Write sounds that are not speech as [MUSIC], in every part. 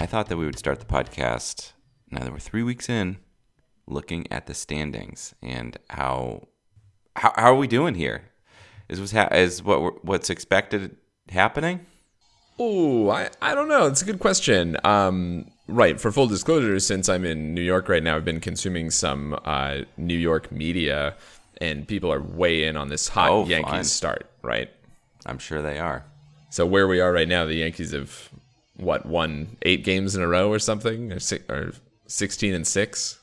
I thought that we would start the podcast now that we're three weeks in, looking at the standings and how how, how are we doing here? Is what's ha- is what what's expected happening? Oh, I, I don't know. It's a good question. Um, right. For full disclosure, since I'm in New York right now, I've been consuming some uh, New York media, and people are way in on this hot Oh, Yankees fine. start, right? I'm sure they are. So where we are right now, the Yankees have what won eight games in a row or something, or, six, or sixteen and six.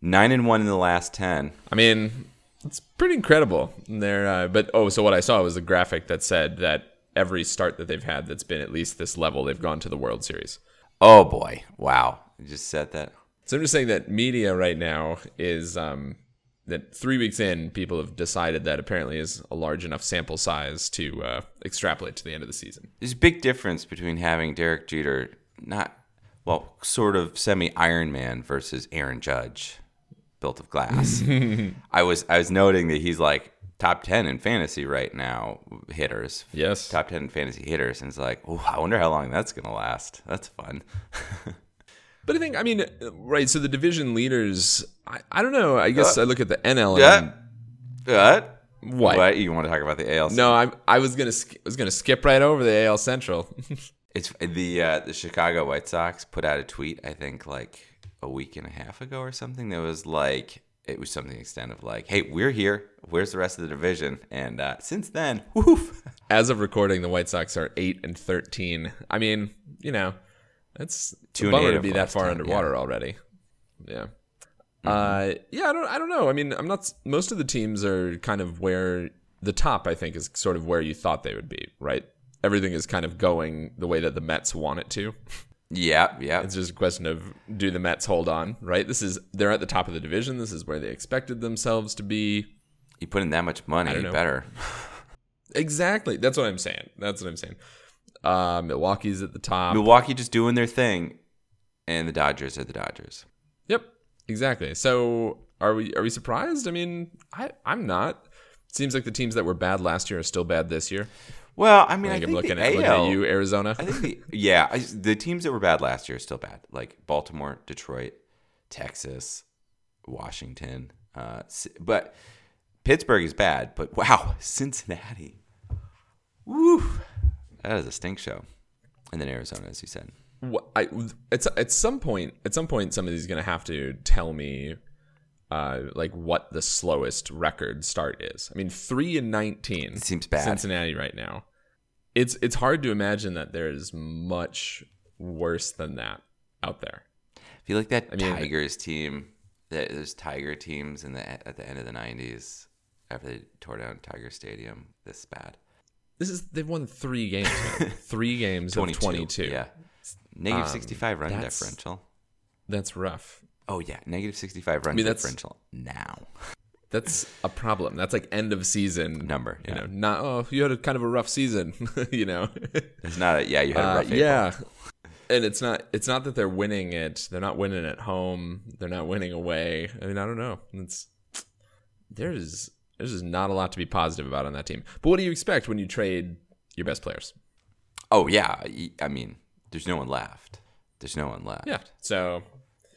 Nine and one in the last ten. I mean, it's pretty incredible. They're, uh, but oh, so what I saw was a graphic that said that every start that they've had that's been at least this level, they've gone to the World Series. Oh boy! Wow, you just said that. So I'm just saying that media right now is um, that three weeks in, people have decided that apparently is a large enough sample size to uh, extrapolate to the end of the season. There's a big difference between having Derek Jeter, not well, sort of semi Iron Man versus Aaron Judge, built of glass. [LAUGHS] I was I was noting that he's like top ten in fantasy right now, hitters. Yes. top 10 in fantasy hitters and it's like oh i wonder how long that's gonna last that's fun [LAUGHS] But I think, I mean, uh, right. So the division leaders, I, I don't know. I guess I look at the NL. And, yeah what What? what you want to talk about the AL No, I I was gonna sk- was gonna skip right over the AL Central. [LAUGHS] it's the uh, the Chicago White Sox put out a tweet I think like a week and a half ago or something that was like it was something extent of like hey we're here where's the rest of the division and uh, since then [LAUGHS] woof As of recording, the White Sox are eight and thirteen. I mean, you know, it's Two two bummer to be that far 10, underwater already. Yeah. Mm-hmm. Uh, yeah, I don't, I don't know. I mean, I'm not. Most of the teams are kind of where the top. I think is sort of where you thought they would be. Right. Everything is kind of going the way that the Mets want it to. yeah yeah It's just a question of do the Mets hold on? Right. This is they're at the top of the division. This is where they expected themselves to be. you put in that much money you better [LAUGHS] Exactly. That's what I'm saying. That's what I'm saying. Uh, Milwaukee's at the top. Milwaukee just doing their thing and the Dodgers are the Dodgers Yep, exactly. So are we are we surprised? I mean, I I'm not. It Seems like the teams that were bad last year are still bad this year. well I mean I I think think I'm looking at, looking at you, Arizona. I think the yeah, I, the teams that were bad last year are still bad, like Baltimore, Detroit, Texas, Washington. Uh, but Pittsburgh is bad. But wow, [LAUGHS] Cincinnati, woo, that is a stink show. And then Arizona, as you said. Wh- I, it's at some point. At some point, somebody's going to have to tell me, uh, like what the slowest record start is. I mean, three and nineteen. It seems bad. Cincinnati right now. It's it's hard to imagine that there is much worse than that out there. I feel like that mean- Tigers team. That those Tiger teams in the at the end of the '90s after they tore down Tiger Stadium. This bad. This is they've won three games. man. [LAUGHS] three games of twenty-two. Yeah. Negative Um, 65 run that's- differential. That's rough. Oh yeah, negative sixty five run mean, that's- differential now. [LAUGHS] That's a problem. That's like end of season Number, You yeah. know, not oh you had a kind of a rough season. [LAUGHS] you know, It's not a yeah. You had a uh, rough April. yeah. And it's not. It's not that they're winning it. They're not winning at home. They're not winning away. I mean, I don't know. It's there's there's just not a lot to be positive about on that team. But what do you expect when you trade your best players? Oh yeah. I mean, there's no one left. There's no one left. Yeah. So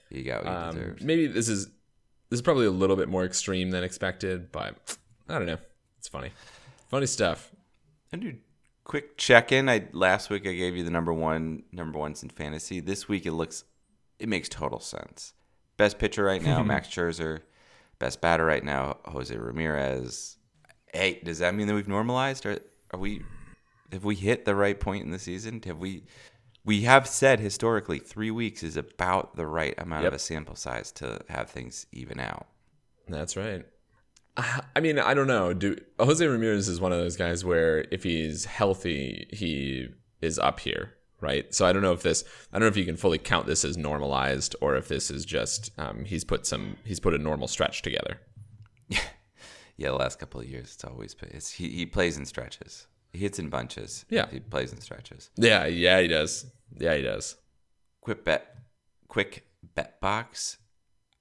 You got what you um, deserved. maybe this is this is probably a little bit more extreme than expected, but I don't know. It's funny, funny stuff. And dude, quick check in. I last week I gave you the number one number ones in fantasy. This week it looks it makes total sense. Best pitcher right now, [LAUGHS] Max Scherzer. Best batter right now, Jose Ramirez. Hey, does that mean that we've normalized? Are are we have we hit the right point in the season? Have we we have said historically three weeks is about the right amount of a sample size to have things even out. That's right. I mean, I don't know. Do Jose Ramirez is one of those guys where if he's healthy, he is up here, right? So I don't know if this, I don't know if you can fully count this as normalized or if this is just um, he's put some, he's put a normal stretch together. [LAUGHS] yeah, the last couple of years, it's always it's, he he plays in stretches. He hits in bunches. Yeah, he plays in stretches. Yeah, yeah, he does. Yeah, he does. Quick bet, quick bet box.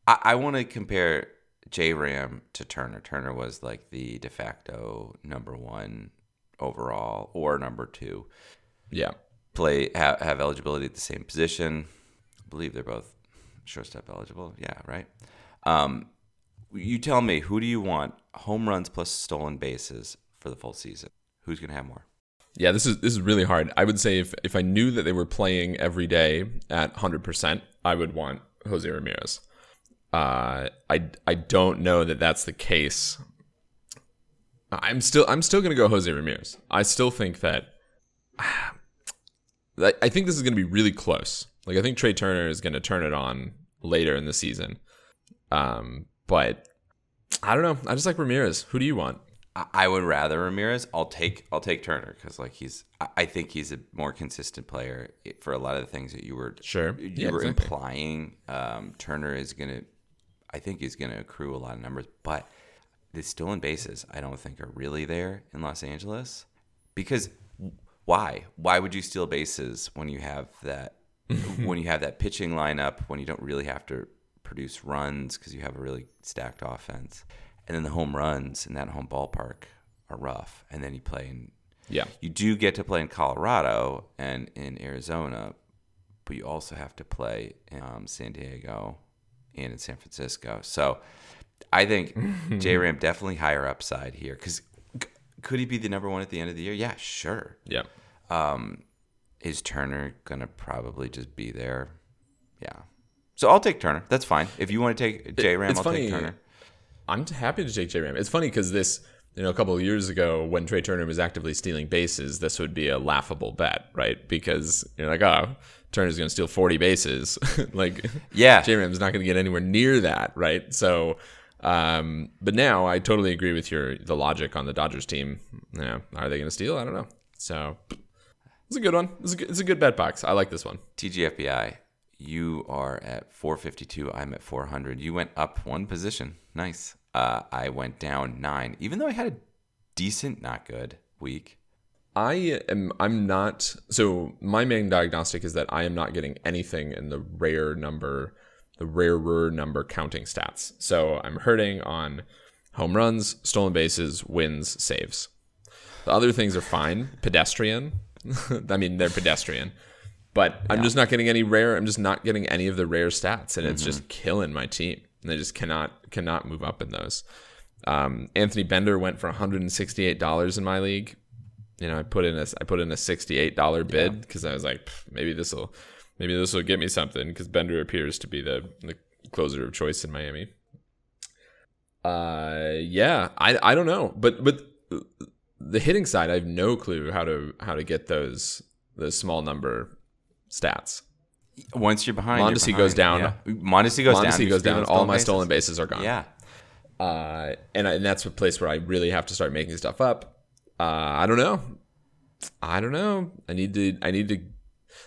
I, I want to compare J Ram to Turner. Turner was like the de facto number one overall or number two. Yeah. Play have, have eligibility at the same position. I believe they're both shortstop eligible. Yeah, right. Um, you tell me who do you want home runs plus stolen bases for the full season? Who's going to have more? Yeah, this is this is really hard. I would say if if I knew that they were playing every day at 100%, I would want Jose Ramirez. Uh, I I don't know that that's the case. I'm still I'm still gonna go Jose Ramirez. I still think that. I think this is gonna be really close. Like I think Trea Turner is gonna turn it on later in the season. Um, but I don't know. I just like Ramirez. Who do you want? I would rather Ramirez. I'll take I'll take Turner because like he's I think he's a more consistent player for a lot of the things that you were sure you yeah, were exactly. implying. Um, Turner is gonna I think he's going to accrue a lot of numbers, but the stolen bases I don't think are really there in Los Angeles because why? Why would you steal bases when you have that [LAUGHS] when you have that pitching lineup when you don't really have to produce runs because you have a really stacked offense, and then the home runs in that home ballpark are rough, and then you play in yeah you do get to play in Colorado and in Arizona, but you also have to play in um, San Diego and in San Francisco. So I think [LAUGHS] J Ram definitely higher upside here because could he be the number one at the end of the year? Yeah, sure. Yeah. Um, is Turner gonna probably just be there? Yeah. So I'll take Turner. That's fine. If you want to take J Ram, I'll funny. take Turner. I'm happy to take J Ram. It's funny because this, you know, a couple of years ago when Trea Turner was actively stealing bases, this would be a laughable bet, right? Because you're like, oh, Turner's going to steal 40 bases. [LAUGHS] like, yeah, J Ram's not going to get anywhere near that, right? So, um, but now I totally agree with your the logic on the Dodgers team. You know, are they going to steal? I don't know. So, it's a good one. It's a good, it's a good bet box. I like this one. TGFBI, you are at 452. I'm at 400. You went up one position. Nice. Uh, I went down nine, even though I had a decent, not good week. I am I'm not so my main diagnostic is that I am not getting anything in the rare number the rarer number counting stats. So I'm hurting on home runs, stolen bases, wins, saves. The other things are fine. Pedestrian. [LAUGHS] I mean they're pedestrian. But yeah. I'm just not getting any rare I'm just not getting any of the rare stats and mm-hmm. it's just killing my team. And they just cannot cannot move up in those. Um, Anthony Bender went for $168 in my league you know, I put in a I put in a sixty eight dollar bid because yeah. I was like, maybe this will maybe this will get me something because Bender appears to be the the closer of choice in Miami. Uh, yeah, I I don't know, but but the hitting side, I have no clue how to how to get those those small number stats. Once you're behind, Mondesi you're behind. goes down. Yeah. Mondesi goes Mondesi down. goes down. All my bases. stolen bases are gone. Yeah. Uh, and, I, and that's a place where I really have to start making stuff up. Uh, I don't know. I don't know. I need to. I need to.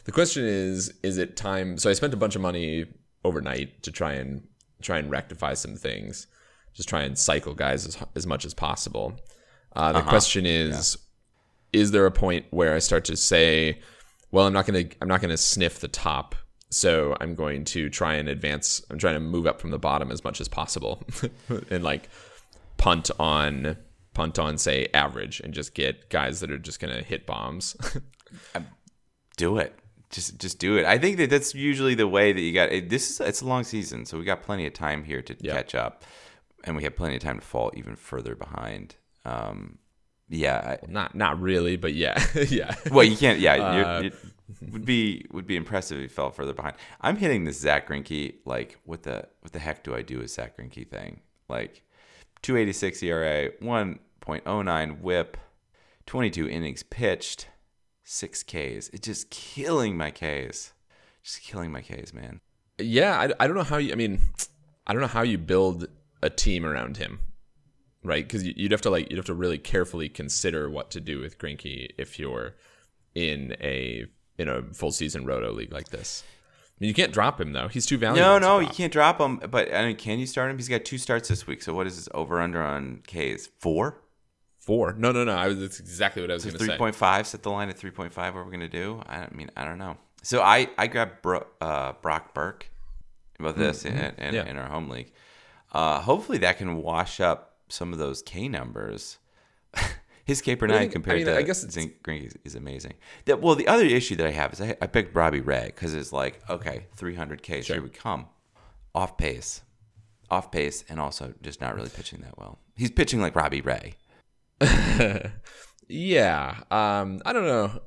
The question is: Is it time? So I spent a bunch of money overnight to try and try and rectify some things. Just try and cycle guys as, as much as possible. Uh, the uh-huh. question is: yeah. Is there a point where I start to say, "Well, I'm not gonna. I'm not gonna sniff the top." So I'm going to try and advance. I'm trying to move up from the bottom as much as possible, [LAUGHS] and like punt on punt on say average and just get guys that are just going to hit bombs. [LAUGHS] do it. Just just do it. I think that that's usually the way that you got. It, This is it's a long season, so we got plenty of time here to yep. catch up, and we have plenty of time to fall even further behind. Um, yeah, well, not not really, but yeah, [LAUGHS] yeah. Well, you can't. Yeah, uh, it would be would be impressive if you fell further behind. I'm hitting this Zack Greinke like what the what the heck do I do with Zack Greinke thing? Like 286 ERA, 1.09 whip, 22 innings pitched, 6 Ks. It's just killing my Ks. Just killing my Ks, man. Yeah, I, I don't know how you, I mean, I don't know how you build a team around him, right? Because you'd have to like you'd have to really carefully consider what to do with Greinke if you're in a in a full season roto league like this. I mean, you can't drop him though; he's too valuable. No, no, you can't drop him. But I mean, can you start him? He's got two starts this week. So what is his over under on K's? Four. Four? No, no, no. I was that's exactly what I was going to say. point five. Set the line at three point five. What we're gonna do? I mean, I don't know. So I I grabbed Bro, uh, Brock Burke about this in, in, Mm-hmm. Yeah. in our home league. Uh, hopefully that can wash up some of those K numbers. [LAUGHS] His K per I nine think- I compared mean, to I guess it's- Zink is, is amazing. That, well, the other issue that I have is I, I picked Robbie Ray because it's like okay, three hundred K, Sure. here we come, off pace, off pace, and also just not really pitching that well. He's pitching like Robbie Ray. [LAUGHS] Yeah. Um, I don't know.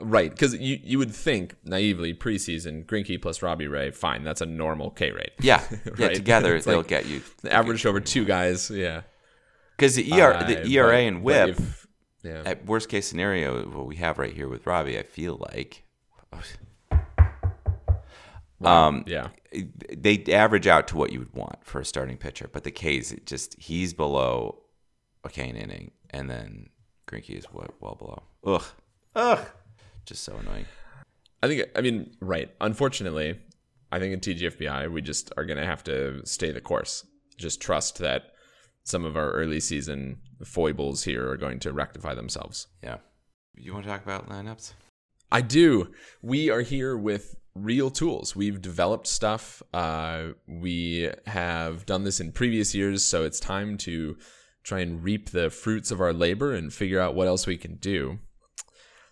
Right, because you, you would think naively preseason Greinke plus Robbie Ray, fine, that's a normal K rate. Yeah, [LAUGHS] yeah. Together they'll like get you Averaged over two guys, yeah. because the ER, Uh, the ERA but- and WHIP. if- yeah. at worst case scenario, what we have right here with Robbie, I feel like um, yeah. they average out to what you would want for a starting pitcher. But the K's, it just he's below a K an inning, and then Greinke is well, well below. Ugh, ugh, just so annoying. I think, I mean, right. Unfortunately, I think in TGFBI, we just are going to have to stay the course. Just trust that some of our early season foibles here are going to rectify themselves. Yeah, you want to talk about lineups? I do. We are here with real tools. We've developed stuff. Uh, we have done this in previous years, so it's time to try and reap the fruits of our labor and figure out what else we can do.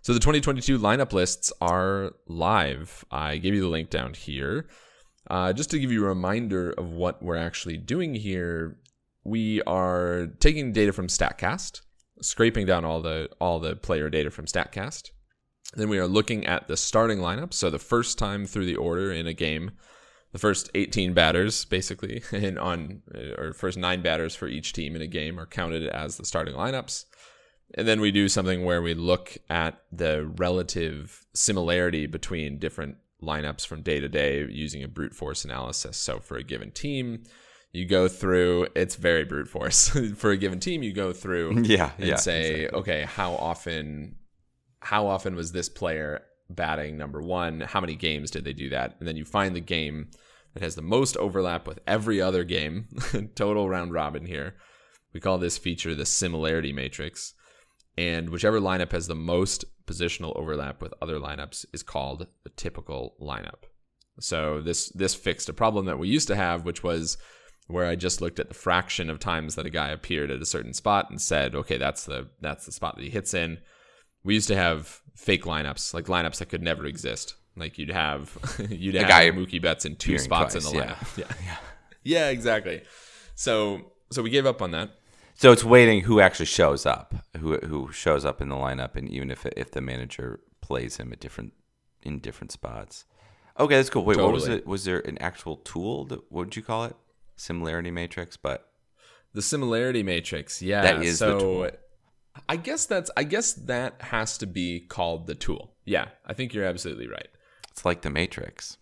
So the 2022 lineup lists are live. I gave you the link down here. Uh, just to give you a reminder of what we're actually doing here, we are taking data from Statcast, scraping down all the all the player data from Statcast. Then we are looking at the starting lineup. So the first time through the order in a game, the first 18 batters basically, [LAUGHS] and on or first nine batters for each team in a game are counted as the starting lineups. And then we do something where we look at the relative similarity between different lineups from day to day using a brute force analysis. So for a given team, you go through it's very brute force. [LAUGHS] for a given team, you go through [LAUGHS] Yeah, and yeah. say, okay, how often how often was this player batting number one? How many games did they do that? And then you find the game that has the most overlap with every other game, [LAUGHS] total round robin here. We call this feature the similarity matrix. And whichever lineup has the most positional overlap with other lineups is called the typical lineup. So this this fixed a problem that we used to have, which was where I just looked at the fraction of times that a guy appeared at a certain spot and said, okay, that's the that's the spot that he hits in. We used to have fake lineups, like lineups that could never exist. Like you'd have [LAUGHS] you'd have guy Mookie Betts in two spots in the yeah. lineup. [LAUGHS] Yeah. yeah. Yeah, exactly. So so we gave up on that. So it's waiting who actually shows up, who who shows up in the lineup, and even if if the manager plays him at different in different spots. Okay, that's cool. Wait, what was it? Was there an actual tool? That, what would you call it? Similarity matrix, but The similarity matrix, yeah. That is the tool. I guess that's I guess that has to be called the tool. Yeah, I think you're absolutely right. it's like the matrix.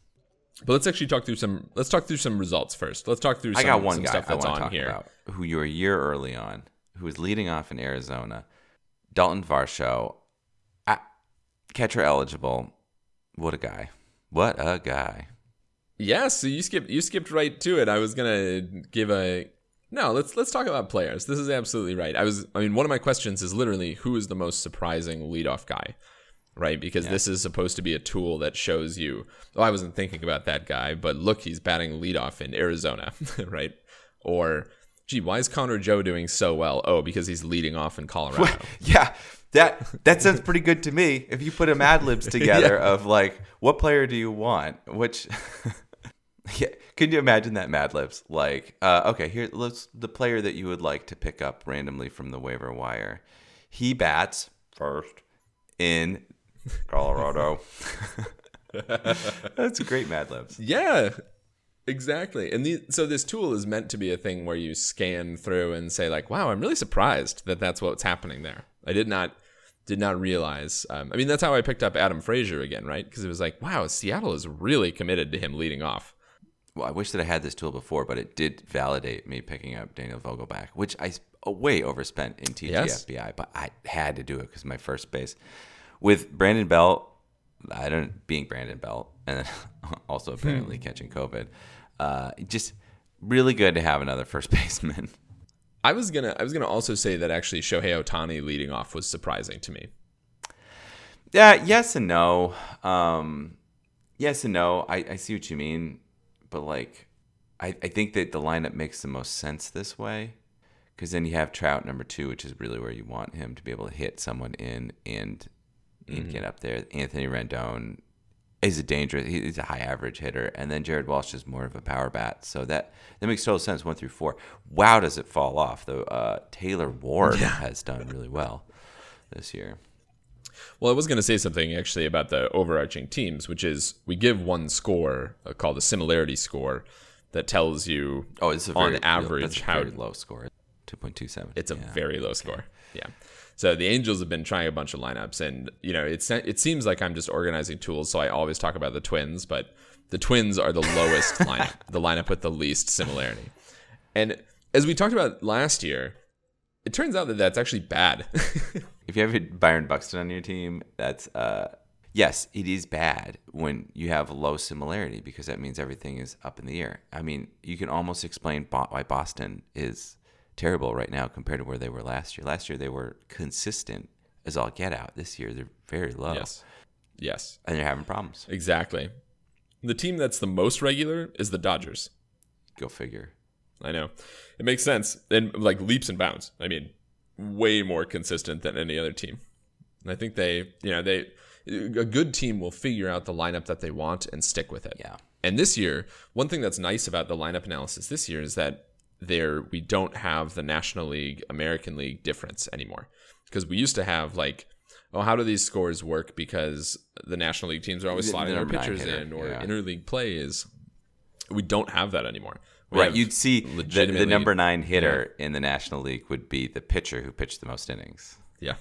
But let's actually talk through some. Let's talk through some results first. Let's talk through. Some, I got one some guy stuff I that's want to on talk here. about who you were a year early on, who was leading off in Arizona, Dalton Varsho, I, catcher eligible. What a guy! What a guy! Yeah, so you skipped you skipped right to it. I was gonna give a no. Let's let's talk about players. This is absolutely right. I was. I mean, one of my questions is literally who is the most surprising leadoff guy, right? Because this is supposed to be a tool that shows you. Oh, I wasn't thinking about that guy, but look, he's batting leadoff in Arizona, [LAUGHS] right? Or, gee, why is Connor Joe doing so well? Oh, because he's leading off in Colorado. [LAUGHS] Yeah, that that sounds pretty good to me. If you put a Mad Libs [LAUGHS] together of like, what player do you want? Which, [LAUGHS] yeah, can you imagine that Mad Libs? Like, uh, okay, here, let's the player that you would like to pick up randomly from the waiver wire. He bats first in Colorado. [LAUGHS] That's a great Mad Libs. Yeah, exactly. And the, so this tool is meant to be a thing where you scan through and say like, "Wow, I'm really surprised that that's what's happening there." I did not did not realize. Um, I mean, that's how I picked up Adam Frazier again, right? Because it was like, "Wow, Seattle is really committed to him leading off." Well, I wish that I had this tool before, but it did validate me picking up Daniel Vogelbach, which I way overspent in TGFBI, yes. but I had to do it because my first base with Brandon Belt. I don't being Brandon Belt and [LAUGHS] also apparently hmm. catching COVID. Uh, just really good to have another first [LAUGHS] baseman. I was gonna I was gonna also say that actually Shohei Ohtani leading off was surprising to me. Yeah, yes and no. Um, yes and no. I, I see what you mean, but like, I, I think that the lineup makes the most sense this way, because then you have Trout number two, which is really where you want him to be able to hit someone in and and mm-hmm. get up there. Anthony Rendon is a dangerous. He's a high average hitter, and then Jared Walsh is more of a power bat. So that that makes total sense. One through four. Wow, does it fall off though? Uh, Taylor Ward yeah. has done really well this year. Well, I was going to say something actually about the overarching teams, which is we give one score uh, called a similarity score that tells you oh, it's a very, on average how low score, two point two seven. It's a yeah. very low score. Yeah. So the Angels have been trying a bunch of lineups, and you know, it's it seems like I'm just organizing tools. So I always talk about the Twins, but the Twins are the lowest [LAUGHS] lineup, the lineup with the least similarity. And as we talked about last year, it turns out that that's actually bad. [LAUGHS] if you have Byron Buxton on your team, that's uh, yes, it is bad when you have low similarity because that means everything is up in the air. I mean, you can almost explain why Boston is terrible right now compared to where they were last year. Last year they were consistent as all get out. This year they're very low. Yes. Yes. And they're having problems. Exactly. The team that's the most regular is the Dodgers. Go figure. I know. It makes sense. And like leaps and bounds. I mean, way more consistent than any other team. And I think they, you know, they a good team will figure out the lineup that they want and stick with it. Yeah. And this year, one thing that's nice about the lineup analysis this year is that there we don't have the National League American League difference anymore because we used to have like oh how do these scores work because the National League teams are always slotting their pitchers in or yeah. interleague play is we don't have that anymore. We right, you'd see the, the, number nine hitter yeah. in the National League would be the pitcher who pitched the most innings. Yeah.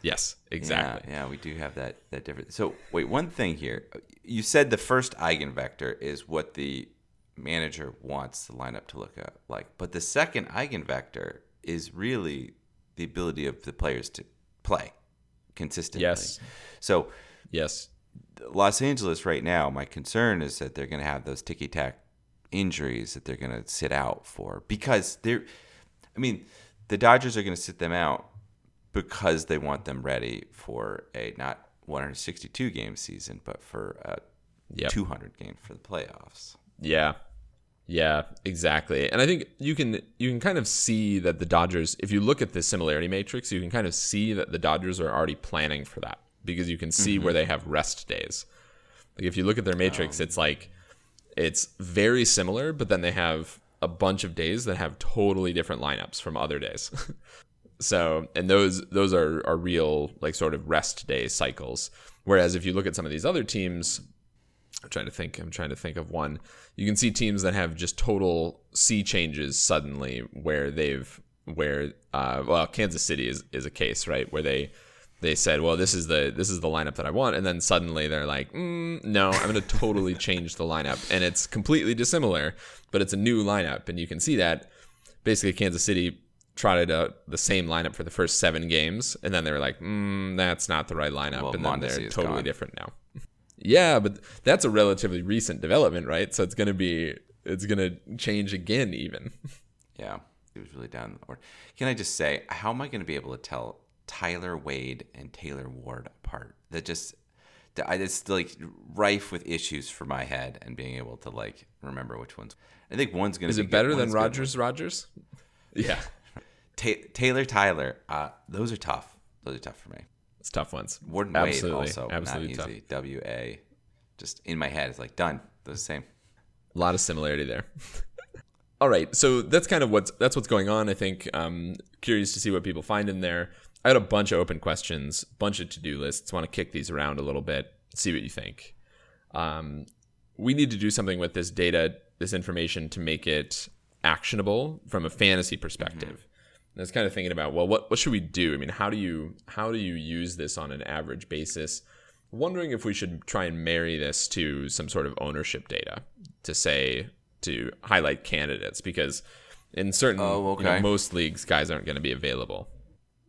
Yes, exactly. Yeah, yeah, we do have that that difference. So wait, one thing here. You said the first eigenvector is what the manager wants the lineup to look like. But the second eigenvector is really the ability of the players to play consistently. Yes. So, yes. Los Angeles right now, my concern is that they're going to have those ticky tack injuries that they're going to sit out for because they're, I mean, the Dodgers are going to sit them out because they want them ready for a not 162 game season, but for a yep. 200 game for the playoffs. Yeah. Yeah, exactly. And I think you can you can kind of see that the Dodgers if you look at the similarity matrix, you can kind of see that the Dodgers are already planning for that because you can see mm-hmm. where they have rest days. Like if you look at their matrix, oh. it's like it's very similar, but then they have a bunch of days that have totally different lineups from other days. [LAUGHS] so, and those those are are real like sort of rest day cycles. Whereas if you look at some of these other teams, I'm trying to think. I'm trying to think of one. You can see teams that have just total sea changes suddenly, where they've where uh, well, Kansas City is is a case right where they they said, well, this is the this is the lineup that I want, and then suddenly they're like, mm, no, I'm going to totally [LAUGHS] change the lineup, and it's completely dissimilar, but it's a new lineup, and you can see that basically Kansas City trotted out the same lineup for the first seven games, and then they were like, mm, that's not the right lineup, well, and then they're totally gone. different now. Yeah, but that's a relatively recent development, right? So it's gonna be it's gonna change again, even. Yeah, it was really down. Or can I just say, how am I gonna be able to tell Tyler Wade and Taylor Ward apart? That just I it's like rife with issues for my head and being able to like remember which ones. I think one's gonna. Is it better than Rogers? Rogers? [LAUGHS] Yeah. Ta- Taylor Tyler, uh, those are tough. Those are tough for me. It's tough ones. Warden absolutely, Wade also absolutely not easy. Tough. W A, just in my head, it's like done. the same. A lot of similarity there. [LAUGHS] All right, so that's kind of what's that's what's going on. I think. Um, curious to see what people find in there. I had a bunch of open questions, bunch of to do lists. Want to kick these around a little bit, see what you think. Um, we need to do something with this data, this information, to make it actionable from a fantasy perspective. Mm-hmm. I was kind of thinking about, well, what what should we do? I mean, how do you how do you use this on an average basis? Wondering if we should try and marry this to some sort of ownership data to say, to highlight candidates because in certain Oh, you know, most leagues guys aren't going to be available.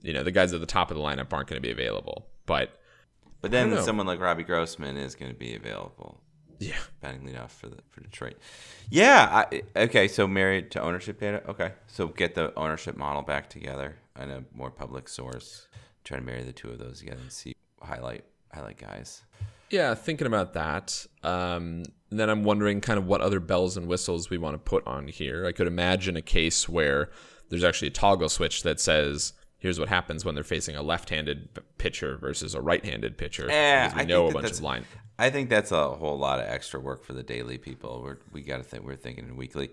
You know, the guys at the top of the lineup aren't going to be available. But But then someone like Robbie Grossman is going to be available. yeah, batting leadoff for the for Detroit. Yeah. I, okay. So married to ownership data. Okay. So get the ownership model back together and a more public source. Try to marry the two of those together and see highlight highlight guys. Yeah, thinking about that. Um, then I'm wondering kind of what other bells and whistles we want to put on here. I could imagine a case where there's actually a toggle switch that says, here's what happens when they're facing a left-handed pitcher versus a right-handed pitcher. Eh, we I know think a bunch that's- of line. I think that's a whole lot of extra work for the daily people. We're, we got to think. We're thinking in weekly.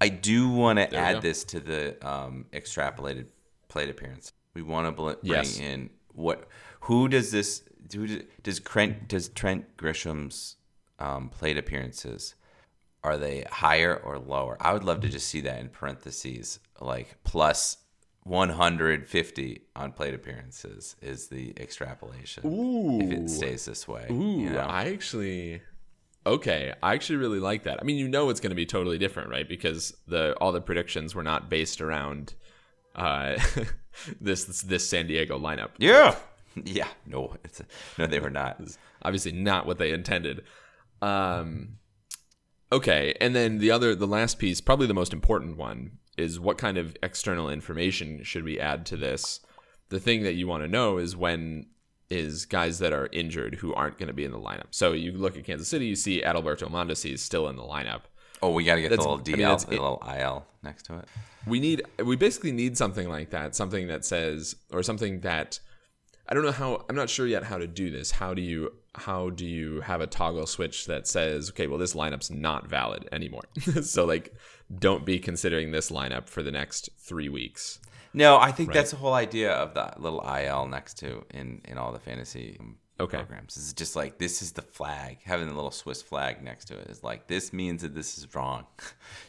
I do want to add this to the um, extrapolated plate appearance. We want to bring Yes. in what? Who does this? Who does, does Trent? Does Trent Grisham's um, plate appearances? Are they higher or lower? I would love to just see that in parentheses, like plus 150 on plate appearances is the extrapolation. Ooh. If it stays this way. Ooh, you know? I actually okay. I actually really like that. I mean, you know, it's going to be totally different, right? Because the all the predictions were not based around uh, [LAUGHS] this this San Diego lineup. Yeah. Yeah. No, it's no, they were not. obviously not what they intended. Um, okay, and then the other, the last piece, probably the most important one, is what kind of external information should we add to this? The thing that you want to know is when is guys that are injured who aren't going to be in the lineup. So you look at Kansas City, you see Adalberto Mondesi is still in the lineup. Oh, we got to get the That's- little I DL, mean, the it. little IL next to it. we need we basically need something like that something that says or something that i don't know how i'm not sure yet how to do this how do you how do you have a toggle switch that says okay well this lineup's not valid anymore [LAUGHS] so like don't be considering this lineup for the next three weeks No, I think that's the whole idea of the little IL next to in in all the fantasy Okay. programs. It's just like this is the flag. Having the little Swiss flag next to it is like this means that this is wrong.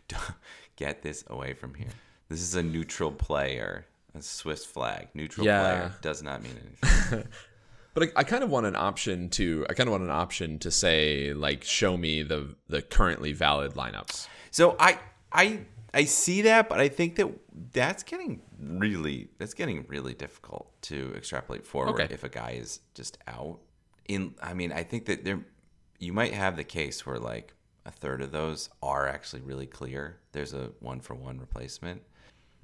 [LAUGHS] Get this away from here. This is a neutral player. A Swiss flag. Neutral Yeah. player does not mean anything. [LAUGHS] but I, I kind of want an option to i kind of want an option to say like show me the the currently valid lineups So I I I see that, but I think that that's getting really that's getting really difficult to extrapolate forward Okay. if a guy is just out. In I mean, I think that there you might have the case where like a third of those are actually really clear. There's a one for one replacement.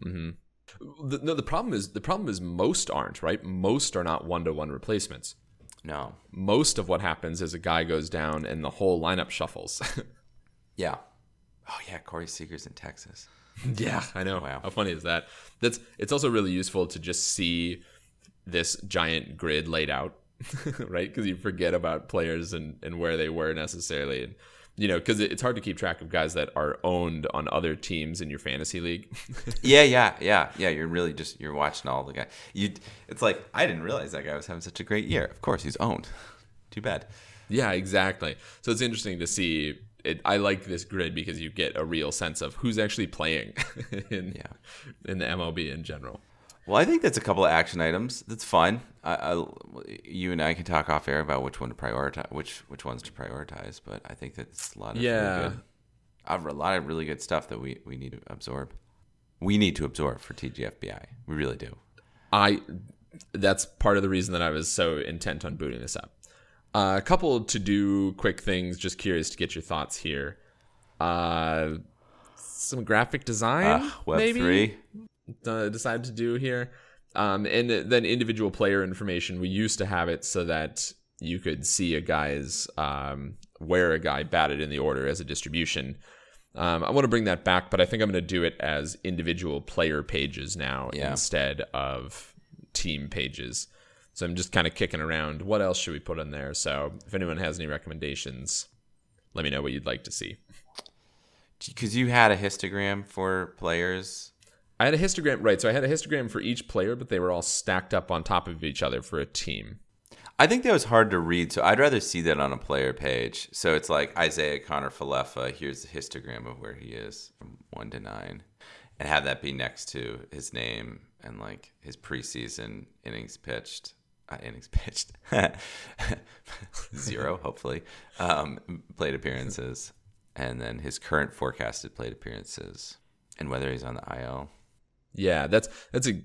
Mm-hmm. The, no the problem is the problem is most aren't right most are not one-to-one replacements No. most of what happens is a guy goes down and the whole lineup shuffles. [LAUGHS] Yeah. Oh yeah, Corey Seager's in Texas. yeah, I know. Wow. How funny is that? That's it's also really useful to just see this giant grid laid out, [LAUGHS] right? Because you forget about players and, and where they were necessarily. And, you know, because it's hard to keep track of guys that are owned on other teams in your fantasy league. [LAUGHS] Yeah, yeah, yeah, yeah. You're really just you're watching all the guy. You, it's like I didn't realize that guy was having such a great year. Of course, he's owned. Too bad. Yeah, exactly. So it's interesting to see. It, I like this grid because you get a real sense of who's actually playing [LAUGHS] in Yeah. in the MLB in general. Well, I think that's a couple of action items. That's fun. I, I, you and I can talk off air about which one to prioritize, which which ones to prioritize. But I think that's a lot of Yeah. really good, a lot of really good stuff that we we need to absorb. We need to absorb for TGFBI. We really do. I that's part of the reason that I was so intent on booting this up. Uh, a couple to do quick things. Just curious to get your thoughts here. Uh, some graphic design, Uh, Web maybe three. Uh, decided to do here. Um, and then individual player information. We used to have it so that you could see a guy's um, where a guy batted in the order as a distribution. Um, I want to bring that back, but I think I'm going to do it as individual player pages now Yeah. instead of team pages. So I'm just kind of kicking around. What else should we put in there? So if anyone has any recommendations, let me know what you'd like to see. Because you had a histogram for players. I had a histogram, right? So I had a histogram for each player, but they were all stacked up on top of each other for a team. I think that was hard to read, so I'd rather see that on a player page. So it's like Isaiah Connor Falefa. Here's the histogram of where he is from one to nine, and have that be next to his name and like his preseason innings pitched. Uh, innings pitched [LAUGHS] zero, hopefully. Um, plate appearances, and then his current forecasted plate appearances, and whether he's on the IL. Yeah, that's that's a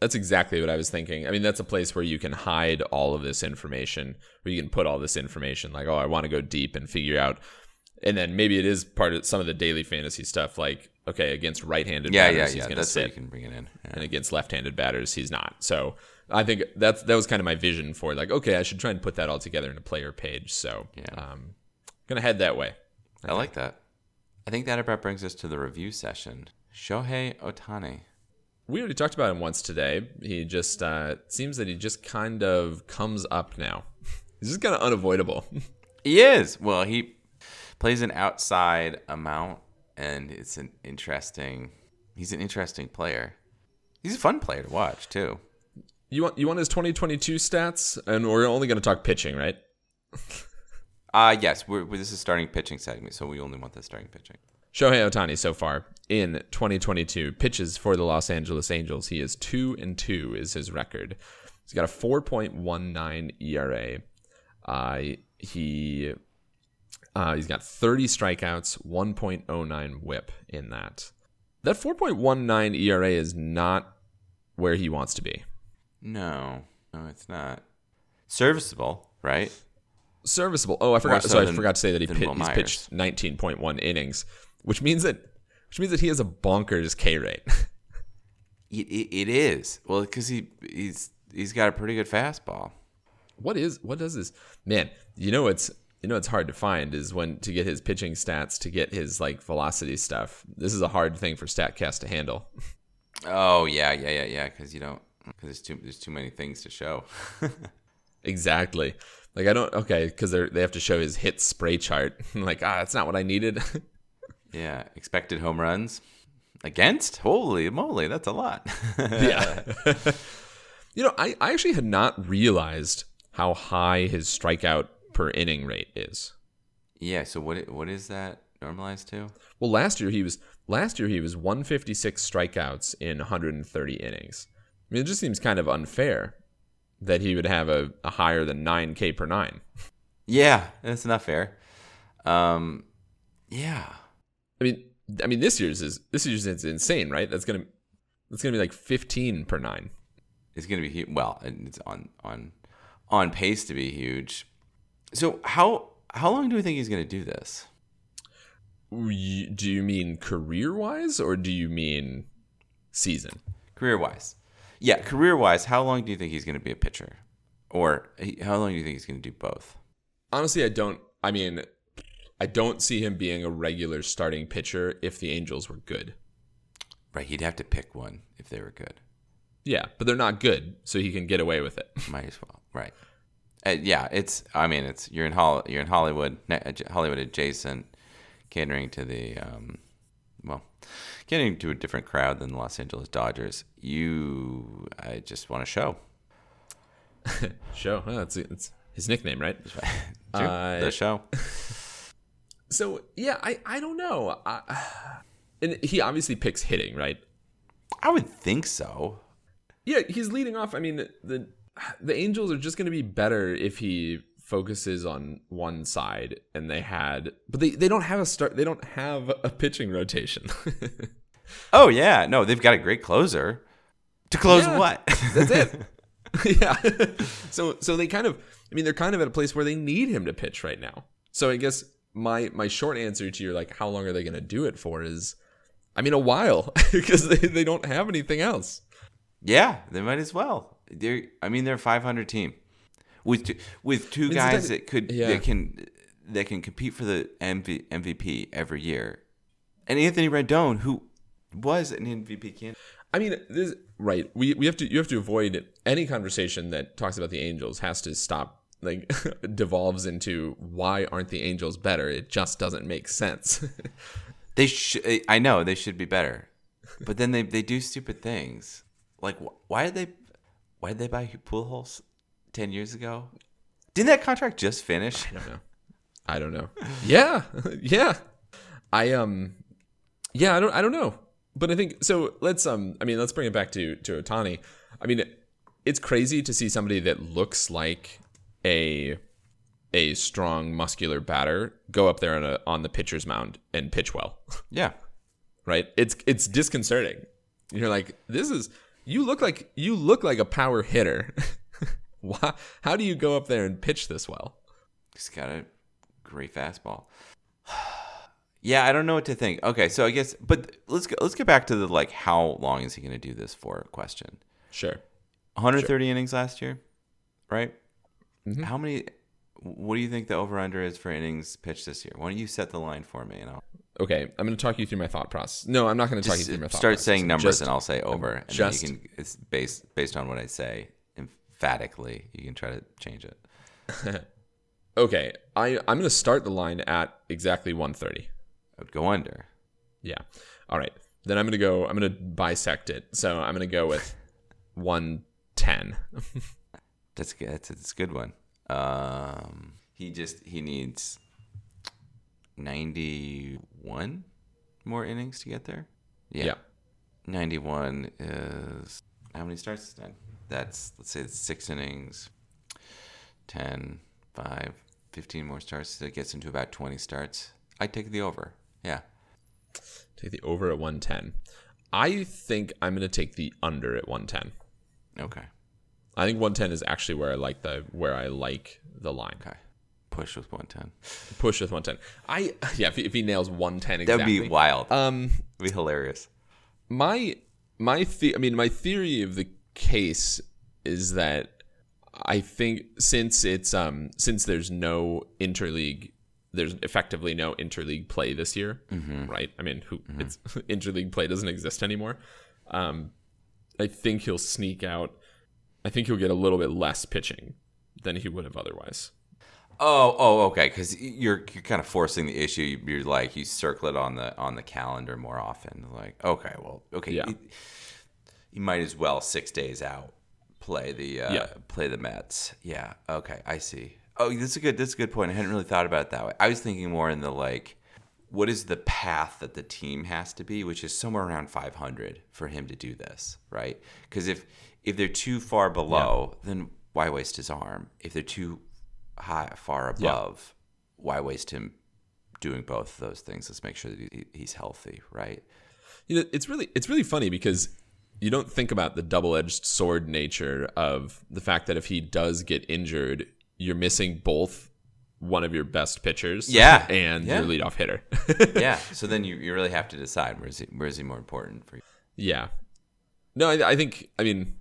that's exactly what I was thinking. I mean, that's a place where you can hide all of this information, where you can put all this information, like, oh, I want to go deep and figure out, and then maybe it is part of some of the daily fantasy stuff, like, okay, against right-handed Yeah, batters, yeah, he's yeah. going to sit, you can bring it in. Yeah. and against left-handed batters, he's not. So I think that's that was kind of my vision for like, okay, I should try and put that all together in a player page. So, Yeah. um, gonna head that way. I like that. I think that about brings us to the review session. Shohei Ohtani. We already talked about him once today. He just uh, seems that he just kind of comes up now. [LAUGHS] He's just kind of unavoidable. [LAUGHS] He is. Well, he plays an outside amount, and it's an interesting. He's an interesting player. He's a fun player to watch too. You want you want his 2022 stats, and we're only going to talk pitching, right? [LAUGHS] Uh yes, we're, we're- this is starting pitching segment, so we only want the starting pitching. Shohei Ohtani so far in 2022 pitches for the Los Angeles Angels. He is two and two is his record. He's got a 4.19 ERA. Uh, he uh, he's got 30 strikeouts, 1.09 WHIP in that. That 4.19 ERA is not where he wants to be. No, no, it's not serviceable, right? Serviceable. Oh, I forgot. so So, I forgot to say that he, pit, he's pitched 19.1 innings, which means that which means that he has a bonkers K rate. [LAUGHS] It, it, it is well because he he's he's got a pretty good fastball. what is what does this man you know it's you know it's hard to find is when to get his pitching stats to get his like velocity stuff this is a hard thing for statcast to handle Oh yeah, yeah, yeah, yeah. Because you don't because there's too there's too many things to show. [LAUGHS] exactly like i don't okay because they they have to show his hit spray chart [LAUGHS] like ah that's not what i needed yeah, expected home runs against. Holy moly, that's a lot. [LAUGHS] yeah [LAUGHS] you know I, I actually had not realized how high his strikeout per inning rate is yeah. So what what is that normalized to? Well, last year he was last year he was 156 strikeouts in 130 innings. I mean, it just seems kind of unfair that he would have a, a higher than 9K per nine. Yeah, that's not fair. Um, yeah. I mean, I mean this year's is this year's is insane, right? That's gonna that's gonna be like 15 per nine. It's gonna be huge. Well, and it's on on on pace to be huge. So how how long do we think he's gonna do this? Do you mean career wise or do you mean season? Career wise, yeah, career wise, how long do you think he's gonna be a pitcher, or how long do you think he's gonna do both? Honestly, I don't. I mean, I don't see him being a regular starting pitcher if the Angels were good. Right, he'd have to pick one if they were good. Yeah, but they're not good, so he can get away with it. [LAUGHS] Might as well. Right. Uh, yeah, it's. I mean, it's you're in Hol- you're in Hollywood, Hollywood adjacent, catering to the um, well, catering to a different crowd than the Los Angeles Dodgers. You, I just want to show. [LAUGHS] Show. Oh, that's it's his nickname, right? [LAUGHS] Uh, the show. So yeah, I I don't know. I, [SIGHS] and he obviously picks hitting, right? I would think so. Yeah, he's leading off. I mean, the the Angels are just going to be better if he focuses on one side, and they had, but they they don't have a start. They don't have a pitching rotation. [LAUGHS] Oh yeah, no, they've got a great closer. To close Yeah. what? That's it. [LAUGHS] [LAUGHS] yeah. so so they kind of I mean they're kind of at a place where they need him to pitch right now. So I guess my my short answer to your like how long are they going to do it for is I mean a while [LAUGHS] because they, they don't have anything else. yeah, they might as well. They're. I mean, they're a 500 team with two, with two It's guys the- that could yeah. that can that can compete for the MV, MVP every year, and Anthony Rendon, who was an MVP candidate. I mean this right we we have to you have to avoid any conversation that talks about the Angels has to stop like [LAUGHS] devolves into why aren't the Angels better? It just doesn't make sense. [LAUGHS] They should. I know they should be better, but then they they do stupid things. Like wh- why did they why did they buy Pujols ten years ago? Didn't that contract just finish? I don't know. I don't know. Yeah, [LAUGHS] yeah. I um, yeah. I don't. I don't know. But I think so. Let's um. I mean, let's bring it back to to Ohtani. I mean, it's crazy to see somebody that looks like a a strong, muscular batter go up there on a on the pitcher's mound and pitch well. [LAUGHS] Yeah. right? It's it's disconcerting. You're like, this is you look like you look like a power hitter. [LAUGHS] Why, how do you go up there and pitch this well? He's got a great fastball. [SIGHS] yeah, I don't know what to think. Okay, so I guess, but let's go, let's get back to the like, how long is he going to do this for? Question. Sure. 130 innings last year, right? Mm-hmm. How many? What do you think the over under is for innings pitched this year? Why don't you set the line for me and I'll Okay, I'm going to talk you through my thought process. No, I'm not going to talk you through my thought start process. saying numbers Just- and I'll say over. And just- then you can it's based based on what I say emphatically. You can try to change it. [LAUGHS] Okay, I I'm going to start the line at exactly 130. I would go under. Yeah. All right. Then I'm going to go I'm going to bisect it. So I'm going to go with 110. [LAUGHS] That's good. That's, that's a good one. Um, he just he needs ninety one more innings to get there. yeah. ninety one is how many starts? is that? that's let's say it's six innings, 10, 5, 15 more starts. That gets into about twenty starts. I take the over. Yeah. Take the over at 110. I think I'm going to take the under at 110. Okay. I think 110 is actually where I like the where I like the line. Okay. Push with one ten. Push with 110. I [LAUGHS] yeah, if he, if he nails 110 That'd be wild. um That'd be hilarious. my my the- I mean my theory of the case is that I think since it's um since there's no interleague there's effectively no interleague play this year, right? I mean, who it's [LAUGHS] interleague play doesn't exist anymore. Um, I think he'll sneak out. I think he'll get a little bit less pitching than he would have otherwise. Oh, oh, okay. Because you're you're kind of forcing the issue. You're like you circle it on the on the calendar more often. Like, okay, well, okay, Yeah. you, you might as well six days out play the uh, Yeah. play the Mets. Yeah, okay, I see. Oh, that's a good that's a good point. I hadn't really thought about it that way. I was thinking more in the like, what is the path that the team has to be, which is somewhere around 500 for him to do this, right? Because if if they're too far below, then why waste his arm? If they're too high far above, why waste him doing both of those things? Let's make sure that he, he's healthy, right? you know it's really it's really funny because you don't think about the double-edged sword nature of the fact that if he does get injured you're missing both one of your best pitchers Yeah. and Yeah. your leadoff hitter [LAUGHS] yeah. So then you, you really have to decide where is he where is he more important for you? yeah no I, I think i mean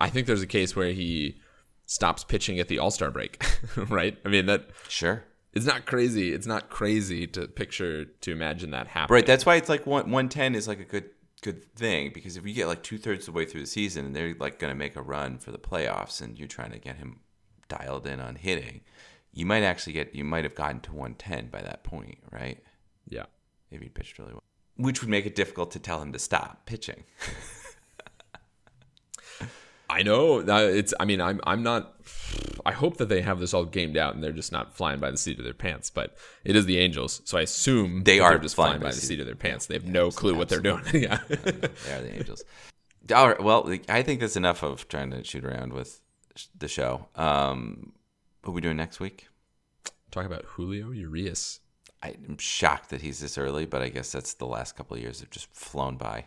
i think there's a case where he stops pitching at the all-star break [LAUGHS] right i mean that Sure. it's not crazy it's not crazy to picture to imagine that happening Right. That's why it's like one one ten is like a good good thing because if you get like two thirds of the way through the season and they're like going to make a run for the playoffs and you're trying to get him dialed in on hitting, you might actually get you might have gotten to one ten by that point, right? yeah If he pitched really well, which would make it difficult to tell him to stop pitching. [LAUGHS] I know that it's. I mean, I'm. I'm not. I hope that they have this all gamed out and they're just not flying by the seat of their pants. But it is the Angels, so I assume They are just flying by the seat of their pants. They have no clue what they're doing. [LAUGHS] yeah. they are the Angels. All right. Well, I think that's enough of trying to shoot around with the show. Um, what are we doing next week? Talk about Julio Urias. I'm shocked that he's this early, but I guess that's the last couple of years have just flown by.